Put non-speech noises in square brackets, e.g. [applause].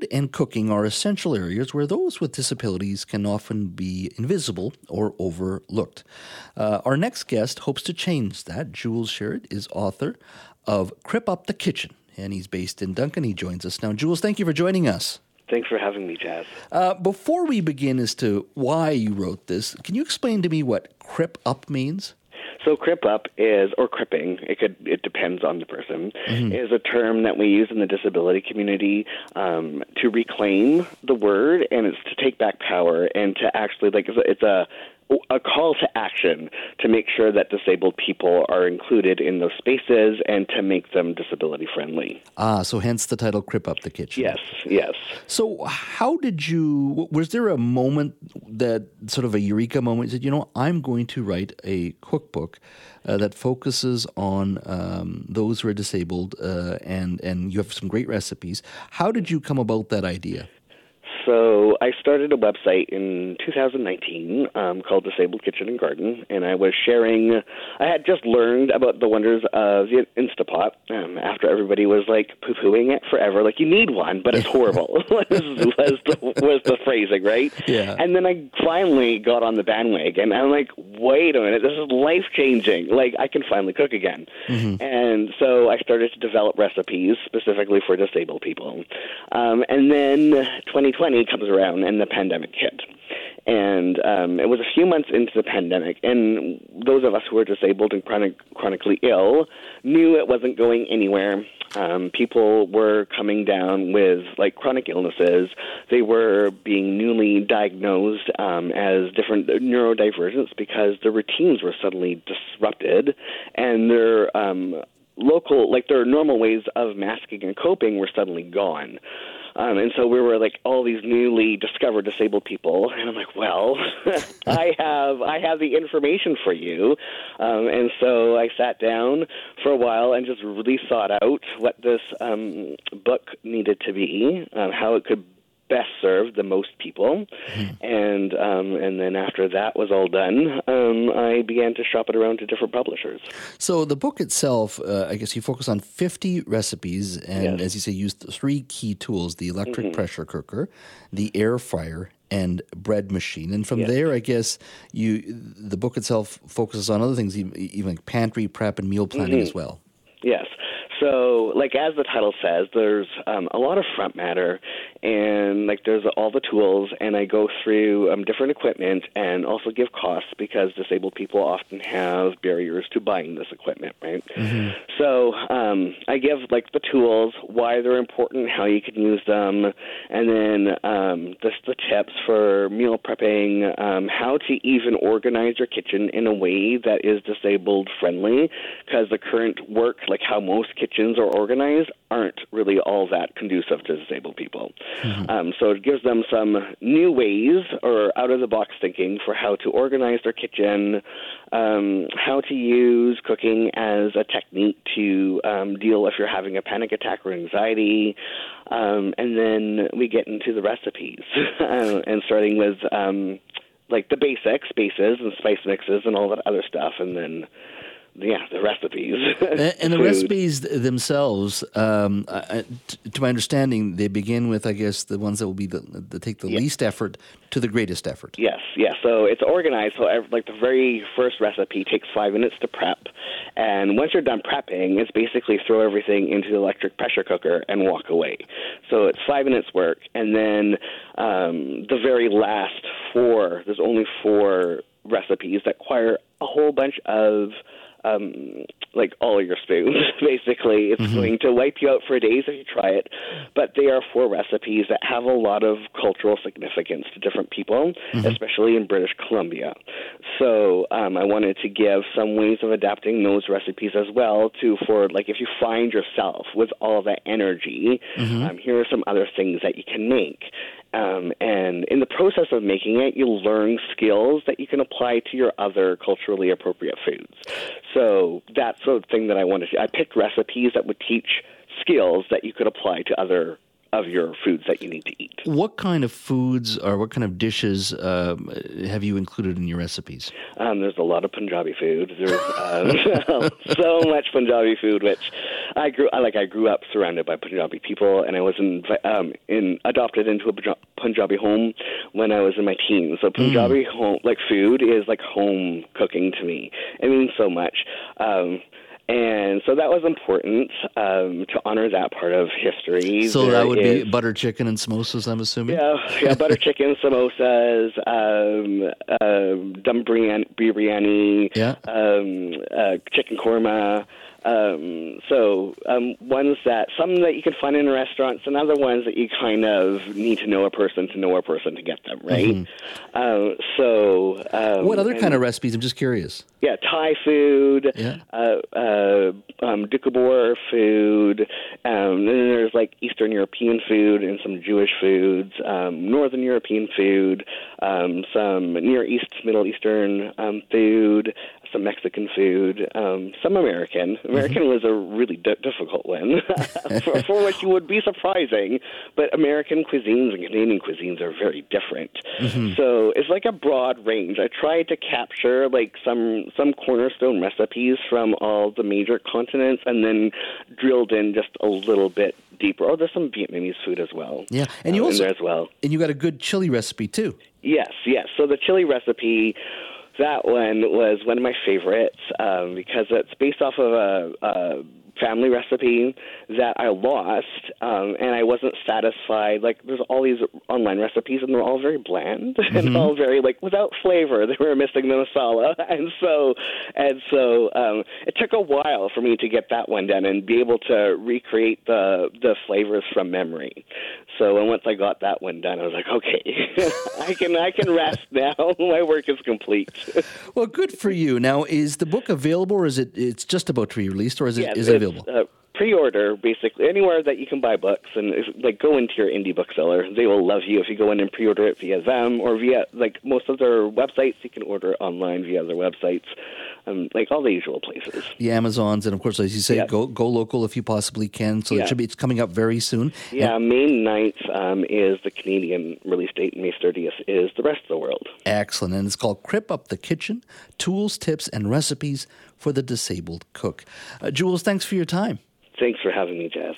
food and cooking are essential areas where those with disabilities can often be invisible or overlooked. Uh, our next guest hopes to change that. Jules Sherred is author of Crip Up the Kitchen, and he's based in Duncan. He joins us now. Jules, thank you for joining us. Thanks for having me, Jazz. Uh, before we begin as to why you wrote this, can you explain to me what Crip Up means? So crip up is, or cripping, it could, it depends on the person, mm-hmm. is a term that we use in the disability community um, to reclaim the word, and it's to take back power and to actually like it's a, it's a a call to action to make sure that disabled people are included in those spaces and to make them disability friendly. Ah, so hence the title Crip Up the Kitchen. Yes, yes. So, how did you, was there a moment that sort of a eureka moment? You said, you know, I'm going to write a cookbook uh, that focuses on um, those who are disabled uh, and, and you have some great recipes. How did you come about that idea? So I started a website in 2019 um, called Disabled Kitchen and Garden, and I was sharing. I had just learned about the wonders of the Instapot um, after everybody was like poo-pooing it forever. Like you need one, but it's [laughs] horrible. [laughs] was, was, the, was the phrasing right? Yeah. And then I finally got on the bandwagon, and I'm like, wait a minute, this is life changing. Like I can finally cook again. Mm-hmm. And so I started to develop recipes specifically for disabled people. Um, and then 2020 2020 comes around and the pandemic hit. And um, it was a few months into the pandemic, and those of us who were disabled and chronic, chronically ill knew it wasn't going anywhere. Um, people were coming down with like chronic illnesses. They were being newly diagnosed um, as different neurodivergents because their routines were suddenly disrupted, and their um, local, like their normal ways of masking and coping, were suddenly gone. Um, and so we were like all these newly discovered disabled people, and I'm like, well, [laughs] I have I have the information for you, um, and so I sat down for a while and just really thought out what this um, book needed to be, um, how it could best serve the most people. Mm-hmm. And um, and then after that was all done, um, I began to shop it around to different publishers. So the book itself, uh, I guess you focus on 50 recipes, and yes. as you say, use three key tools: the electric mm-hmm. pressure cooker, the air fryer, and bread machine. And from yes. there, I guess you the book itself focuses on other things, even like pantry prep and meal planning mm-hmm. as well. So, like as the title says, there's um, a lot of front matter, and like there's all the tools, and I go through um, different equipment and also give costs because disabled people often have barriers to buying this equipment, right? Mm-hmm. So um, I give like the tools, why they're important, how you can use them, and then um, just the tips for meal prepping, um, how to even organize your kitchen in a way that is disabled friendly, because the current work, like how most kitchens kitchens are organized aren't really all that conducive to disabled people. Mm-hmm. Um, so it gives them some new ways or out of the box thinking for how to organize their kitchen, um, how to use cooking as a technique to um, deal if you're having a panic attack or anxiety. Um, and then we get into the recipes uh, [laughs] and starting with um, like the basics, bases and spice mixes and all that other stuff, and then yeah, the recipes. and, [laughs] and the recipes themselves, um, uh, to my understanding, they begin with, I guess, the ones that will be the, that take the least effort to the greatest effort. Yes, yes. So it's organized. So like the very first recipe takes five minutes to prep, and once you're done prepping, it's basically throw everything into the electric pressure cooker and walk away. So it's five minutes work, and then um, the very last four. There's only four recipes that require a whole bunch of um, like all your spoons. [laughs] Basically, it's mm-hmm. going to wipe you out for days if you try it. But they are four recipes that have a lot of cultural significance to different people, mm-hmm. especially in British Columbia. So um, I wanted to give some ways of adapting those recipes as well to for like if you find yourself with all that energy, mm-hmm. um, here are some other things that you can make. Um, and in the process of making it, you'll learn skills that you can apply to your other culturally appropriate foods. So that's the thing that I wanted to. I picked recipes that would teach skills that you could apply to other of your foods that you need to eat. What kind of foods or what kind of dishes um, have you included in your recipes? Um, there's a lot of Punjabi food. There's um, [laughs] so much Punjabi food, which I grew I, like. I grew up surrounded by Punjabi people, and I was in, um, in adopted into a Punjabi home when I was in my teens. So Punjabi mm. home like food is like home cooking to me. It means so much. Um, and so that was important um, to honor that part of history. So there that would is, be butter chicken and samosas, I'm assuming. Yeah, yeah, butter [laughs] chicken, samosas, um, uh, dum biryani, yeah. um, uh, chicken korma. Um, so um, ones that some that you can find in restaurants, and other ones that you kind of need to know a person to know a person to get them right. Mm-hmm. Uh, so um, what other and, kind of recipes? I'm just curious. Yeah, Thai food, yeah. uh, uh, um, Doukhobor food. Um, then there's like Eastern European food and some Jewish foods, um, Northern European food, um, some Near East, Middle Eastern um, food, some Mexican food, um, some American. American mm-hmm. was a really d- difficult one, [laughs] for, for which you would be surprising. But American cuisines and Canadian cuisines are very different. Mm-hmm. So it's like a broad range. I tried to capture like some some cornerstone recipes from all the major continents, and then drilled in just a little bit deeper. Oh, there's some Vietnamese food as well. Yeah, and you uh, also as well. And you got a good chili recipe too. Yes, yes. So the chili recipe that one was one of my favorites um, because it's based off of a, a family recipe that I lost, um, and I wasn't satisfied. Like, there's all these online recipes, and they're all very bland [laughs] mm-hmm. and all very like without flavor. [laughs] They were missing the masala, and so and so um, it took a while for me to get that one done and be able to recreate the the flavors from memory. So and once I got that one done, I was like, okay, [laughs] I can I can rest now. My work is complete. well, good for you. Now, is the book available, or is it it's just about to be released, or is it is it available? Uh, pre-order basically anywhere that you can buy books and like go into your indie bookseller. They will love you if you go in and pre-order it via them or via like most of their websites. You can order online via their websites um, like all the usual places. The amazons and of course as you say go go local if you possibly can. So yeah. it should be it's coming up very soon. Yeah and, may 9th um, is the canadian release date. And may 30th is the rest of the world. Excellent. And it's called crip up the kitchen tools tips and recipes for the disabled cook. Uh, jules thanks for your time. Thanks for having me, Jazz.